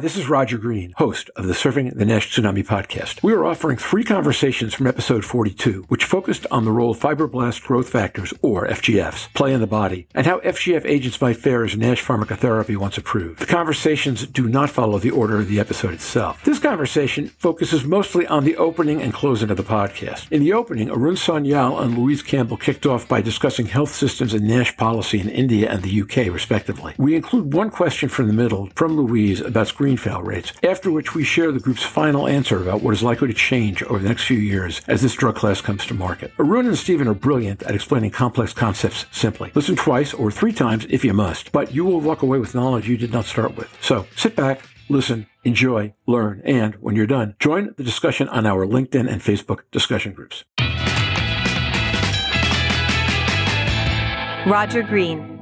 this is Roger Green, host of the Surfing the Nash Tsunami podcast. We are offering three conversations from episode 42, which focused on the role fibroblast growth factors, or FGFs, play in the body, and how FGF agents might fare as NASH pharmacotherapy once approved. The conversations do not follow the order of the episode itself. This conversation focuses mostly on the opening and closing of the podcast. In the opening, Arun Sanyal and Louise Campbell kicked off by discussing health systems and NASH policy in India and the UK, respectively. We include one question from the middle from Louise about screen fail rates, after which we share the group's final answer about what is likely to change over the next few years as this drug class comes to market. Arun and Stephen are brilliant at explaining complex concepts simply. Listen twice or three times if you must, but you will walk away with knowledge you did not start with. So sit back, listen, enjoy, learn, and when you're done, join the discussion on our LinkedIn and Facebook discussion groups. Roger Green.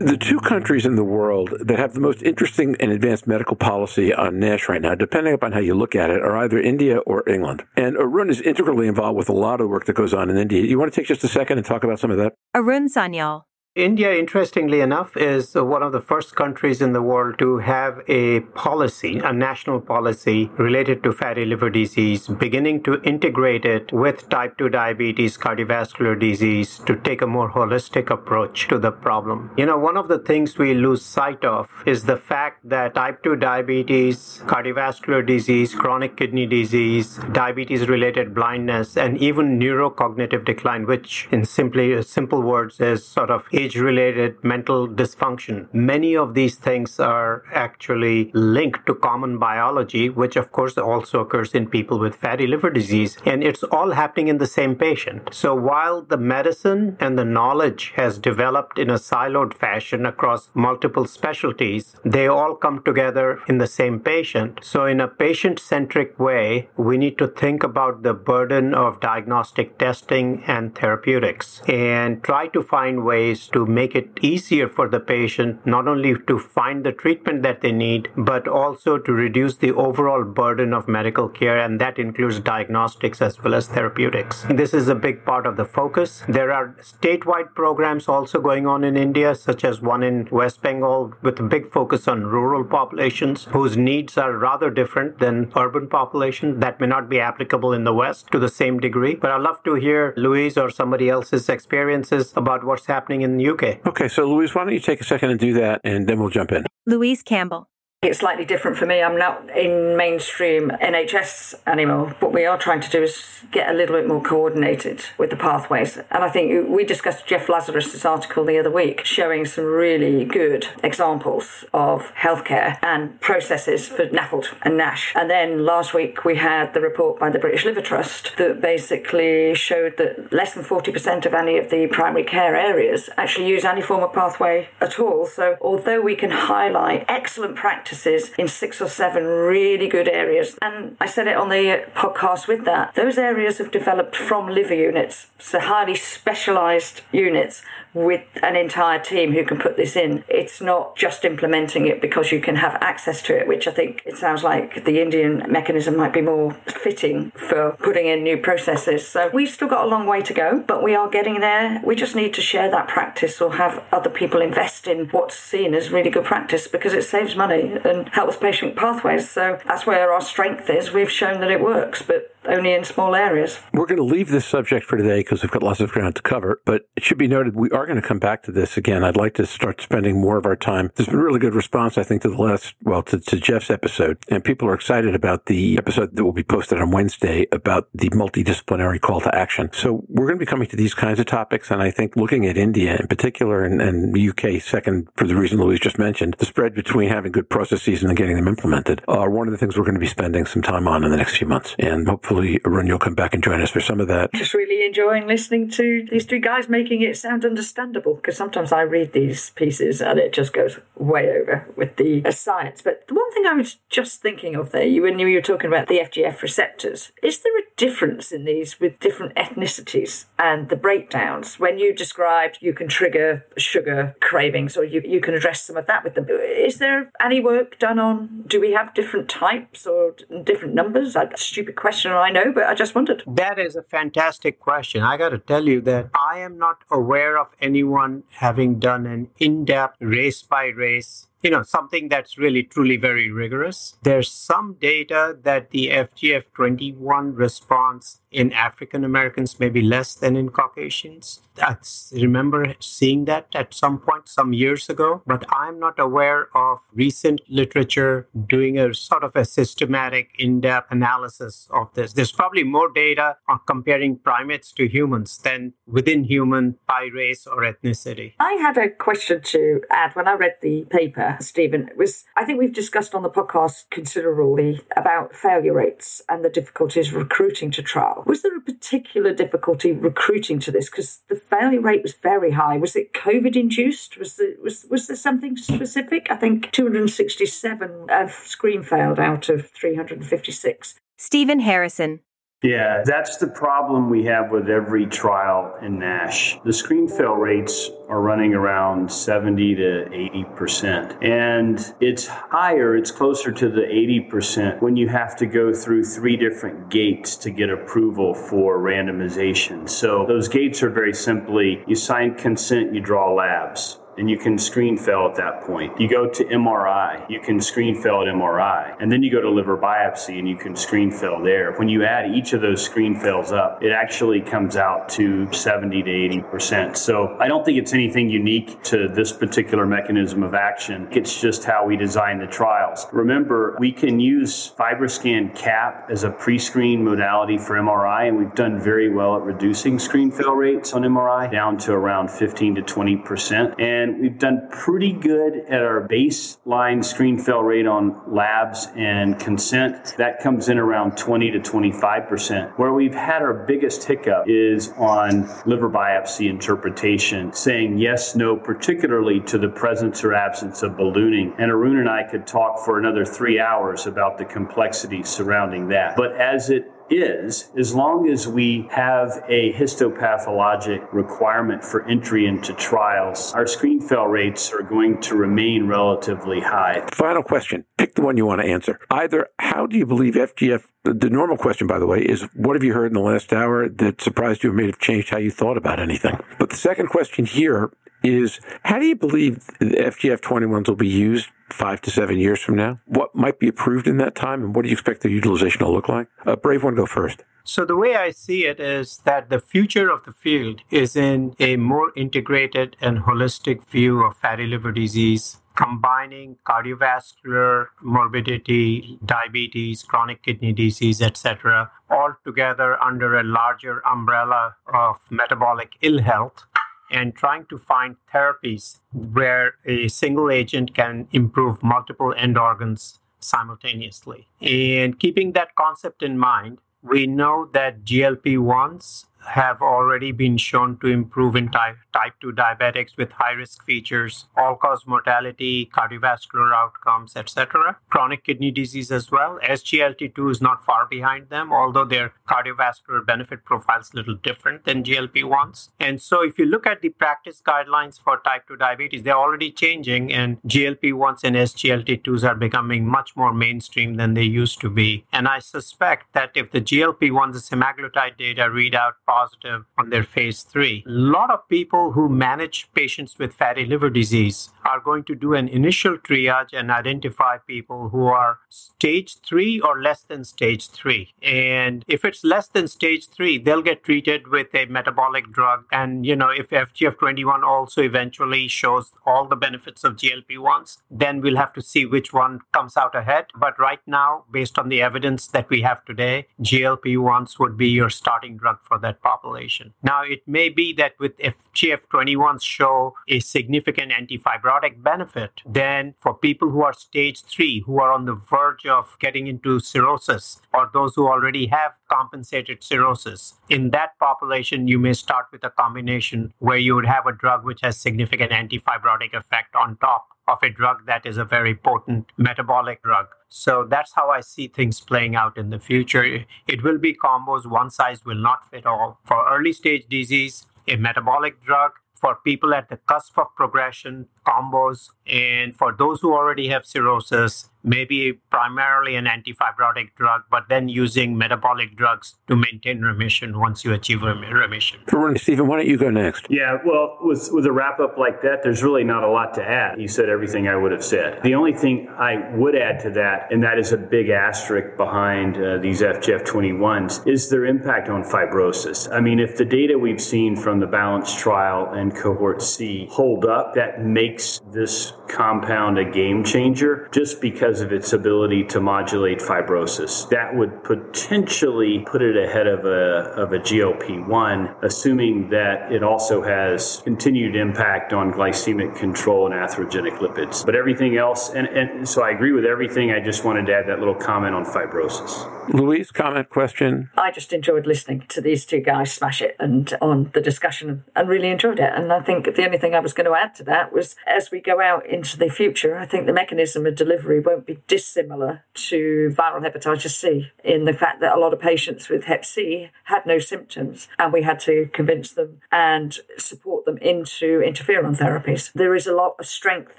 The two countries in the world that have the most interesting and advanced medical policy on NASH right now, depending upon how you look at it, are either India or England. And Arun is integrally involved with a lot of the work that goes on in India. You want to take just a second and talk about some of that? Arun Sanyal. India, interestingly enough, is one of the first countries in the world to have a policy, a national policy related to fatty liver disease, beginning to integrate it with type 2 diabetes, cardiovascular disease, to take a more holistic approach to the problem. You know, one of the things we lose sight of is the fact that type 2 diabetes, cardiovascular disease, chronic kidney disease, diabetes related blindness, and even neurocognitive decline, which in simply simple words is sort of age related mental dysfunction. Many of these things are actually linked to common biology, which of course also occurs in people with fatty liver disease. And it's all happening in the same patient. So while the medicine and the knowledge has developed in a siloed fashion across multiple specialties, they all come together in the same patient. So in a patient centric way, we need to think about the burden of diagnostic testing and therapeutics and try to find ways to make it easier for the patient not only to find the treatment that they need, but also to reduce the overall burden of medical care, and that includes diagnostics as well as therapeutics. This is a big part of the focus. There are statewide programs also going on in India, such as one in West Bengal with a big focus on rural populations whose needs are rather different than urban populations that may not be applicable in the West to the same degree. But I'd love to hear Louise or somebody else's experiences about what's happening in the UK. Okay, so Louise, why don't you take a second and do that, and then we'll jump in. Louise Campbell. It's slightly different for me. I'm not in mainstream NHS anymore. What we are trying to do is get a little bit more coordinated with the pathways. And I think we discussed Jeff Lazarus' article the other week showing some really good examples of healthcare and processes for NAFLD and NASH. And then last week we had the report by the British Liver Trust that basically showed that less than 40% of any of the primary care areas actually use any form of pathway at all. So although we can highlight excellent practice practices in six or seven really good areas. And I said it on the podcast with that. Those areas have developed from liver units, so highly specialized units with an entire team who can put this in. It's not just implementing it because you can have access to it, which I think it sounds like the Indian mechanism might be more fitting for putting in new processes. So we've still got a long way to go, but we are getting there. We just need to share that practice or have other people invest in what's seen as really good practice because it saves money and helps patient pathways. So that's where our strength is. We've shown that it works, but only in small areas. We're going to leave this subject for today because we've got lots of ground to cover, but it should be noted we are going to come back to this again. I'd like to start spending more of our time. There's been really good response, I think, to the last, well, to, to Jeff's episode, and people are excited about the episode that will be posted on Wednesday about the multidisciplinary call to action. So we're going to be coming to these kinds of topics, and I think looking at India in particular and, and UK second for the reason Louise just mentioned, the spread between having good processes and then getting them implemented are one of the things we're going to be spending some time on in the next few months. And hopefully, Arun, you'll come back and join us for some of that. Just really enjoying listening to these two guys making it sound understandable because sometimes I read these pieces and it just goes way over with the uh, science. But the one thing I was just thinking of there, you when you were talking about the FGF receptors, is there a difference in these with different ethnicities and the breakdowns? When you described you can trigger sugar cravings or you, you can address some of that with them, is there any work done on do we have different types or different numbers? A stupid question, I know, but I just wondered. That is a fantastic question. I got to tell you that I am not aware of anyone having done an in depth race by race you know, something that's really truly very rigorous. There's some data that the FGF21 response in African Americans may be less than in Caucasians. I remember seeing that at some point some years ago, but I'm not aware of recent literature doing a sort of a systematic, in-depth analysis of this. There's probably more data on comparing primates to humans than within human by race or ethnicity. I had a question to add when I read the paper, Stephen. It was I think we've discussed on the podcast considerably about failure rates and the difficulties recruiting to trial. Was there a particular difficulty recruiting to this? Because the failure rate was very high. Was it COVID induced? Was there, was, was there something specific? I think 267 uh, screen failed out of 356. Stephen Harrison. Yeah, that's the problem we have with every trial in NASH. The screen fail rates are running around 70 to 80%. And it's higher, it's closer to the 80% when you have to go through three different gates to get approval for randomization. So those gates are very simply you sign consent, you draw labs and you can screen fail at that point. You go to MRI, you can screen fail at MRI, and then you go to liver biopsy and you can screen fail there. When you add each of those screen fails up, it actually comes out to 70 to 80%. So I don't think it's anything unique to this particular mechanism of action. It's just how we design the trials. Remember, we can use FibroScan CAP as a pre-screen modality for MRI, and we've done very well at reducing screen fail rates on MRI down to around 15 to 20%. And and we've done pretty good at our baseline screen fail rate on labs and consent. That comes in around 20 to 25%. Where we've had our biggest hiccup is on liver biopsy interpretation, saying yes, no, particularly to the presence or absence of ballooning. And Arun and I could talk for another three hours about the complexities surrounding that. But as it is, as long as we have a histopathologic requirement for entry into trials, our screen fail rates are going to remain relatively high. Final question. Pick the one you want to answer. Either how do you believe FGF, the normal question, by the way, is what have you heard in the last hour that surprised you or may have changed how you thought about anything? But the second question here is how do you believe FGF 21s will be used five to seven years from now? What might be approved in that time, and what do you expect the utilization to look like? Uh, Brave one, go first. So, the way I see it is that the future of the field is in a more integrated and holistic view of fatty liver disease, combining cardiovascular morbidity, diabetes, chronic kidney disease, etc., all together under a larger umbrella of metabolic ill health and trying to find therapies where a single agent can improve multiple end organs simultaneously. And keeping that concept in mind, we know that GLP 1s have already been shown to improve in type, type 2 diabetics with high risk features, all cause mortality, cardiovascular outcomes, etc. Chronic kidney disease as well. SGLT2 is not far behind them, although their cardiovascular benefit profile is a little different than GLP 1s. And so, if you look at the practice guidelines for type 2 diabetes, they're already changing, and GLP 1s and SGLT2s are becoming much more mainstream than they used to be. And I suspect that if the GLP 1s, the semaglutide data read out positive on their phase three. A lot of people who manage patients with fatty liver disease are going to do an initial triage and identify people who are stage three or less than stage three. And if it's less than stage three, they'll get treated with a metabolic drug. And, you know, if FGF21 also eventually shows all the benefits of GLP 1s, then we'll have to see which one comes out ahead. But right now, based on the evidence that we have today, GLP 1s would be your starting drug for that population. Now, it may be that with FGF21s show a significant antifibrotic benefit, then for people who are stage three, who are on the verge of getting into cirrhosis, or those who already have compensated cirrhosis, in that population, you may start with a combination where you would have a drug which has significant antifibrotic effect on top of a drug that is a very potent metabolic drug. So that's how I see things playing out in the future. It will be combos, one size will not fit all. For early stage disease, a metabolic drug. For people at the cusp of progression, combos. And for those who already have cirrhosis, maybe primarily an antifibrotic drug, but then using metabolic drugs to maintain remission once you achieve remission. Stephen, why don't you go next? Yeah, well, with, with a wrap up like that, there's really not a lot to add. You said everything I would have said. The only thing I would add to that, and that is a big asterisk behind uh, these FGF21s, is their impact on fibrosis. I mean, if the data we've seen from the BALANCED trial and cohort C hold up, that makes this compound a game changer just because of its ability to modulate fibrosis. That would potentially put it ahead of a, of a GLP-1, assuming that it also has continued impact on glycemic control and atherogenic lipids. But everything else, and, and so I agree with everything. I just wanted to add that little comment on fibrosis. Louise, comment, question? I just enjoyed listening to these two guys smash it and on the discussion and really enjoyed it. And I think the only thing I was going to add to that was as we go out into the future, I think the mechanism of delivery won't be dissimilar to viral hepatitis C in the fact that a lot of patients with hep C had no symptoms and we had to convince them and support them into interferon therapies. There is a lot of strength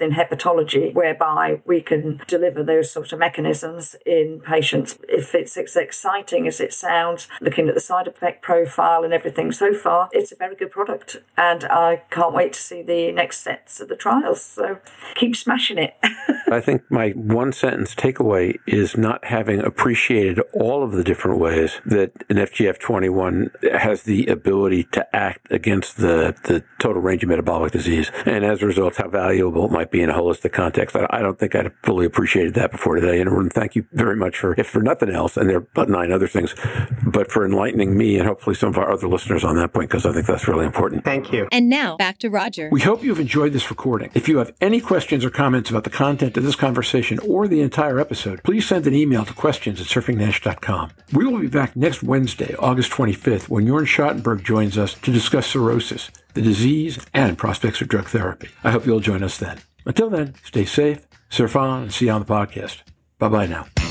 in hepatology whereby we can deliver those sort of mechanisms in patients if it's as exciting as it sounds, looking at the side effect profile and everything so far, it's a very good product. And can't wait to see the next sets of the trials. So keep smashing it. I think my one sentence takeaway is not having appreciated all of the different ways that an FGF21 has the ability to act against the, the total range of metabolic disease. And as a result, how valuable it might be in a holistic context. I, I don't think I'd fully appreciated that before today. And thank you very much for, if for nothing else, and there are about nine other things, but for enlightening me and hopefully some of our other listeners on that point, because I think that's really important. Thank you. And now back to Roger. We hope you've enjoyed this recording. If you have any questions or comments about the content of this conversation or the entire episode, please send an email to questions at surfingnash.com. We will be back next Wednesday, August 25th, when Jorn Schattenberg joins us to discuss cirrhosis, the disease, and prospects for drug therapy. I hope you'll join us then. Until then, stay safe, surf on, and see you on the podcast. Bye bye now.